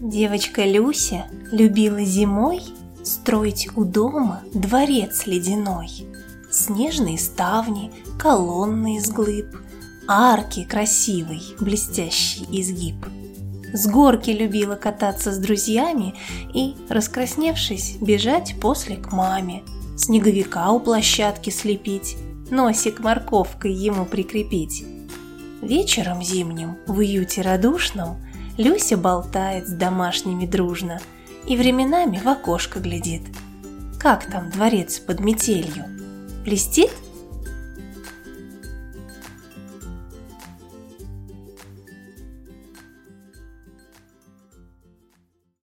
Девочка Люся любила зимой Строить у дома дворец ледяной. Снежные ставни, колонны из глыб, Арки красивый, блестящий изгиб. С горки любила кататься с друзьями И, раскрасневшись, бежать после к маме. Снеговика у площадки слепить, Носик морковкой ему прикрепить. Вечером зимним, в уюте радушном, Люся болтает с домашними дружно И временами в окошко глядит. Как там дворец под метелью? Блестит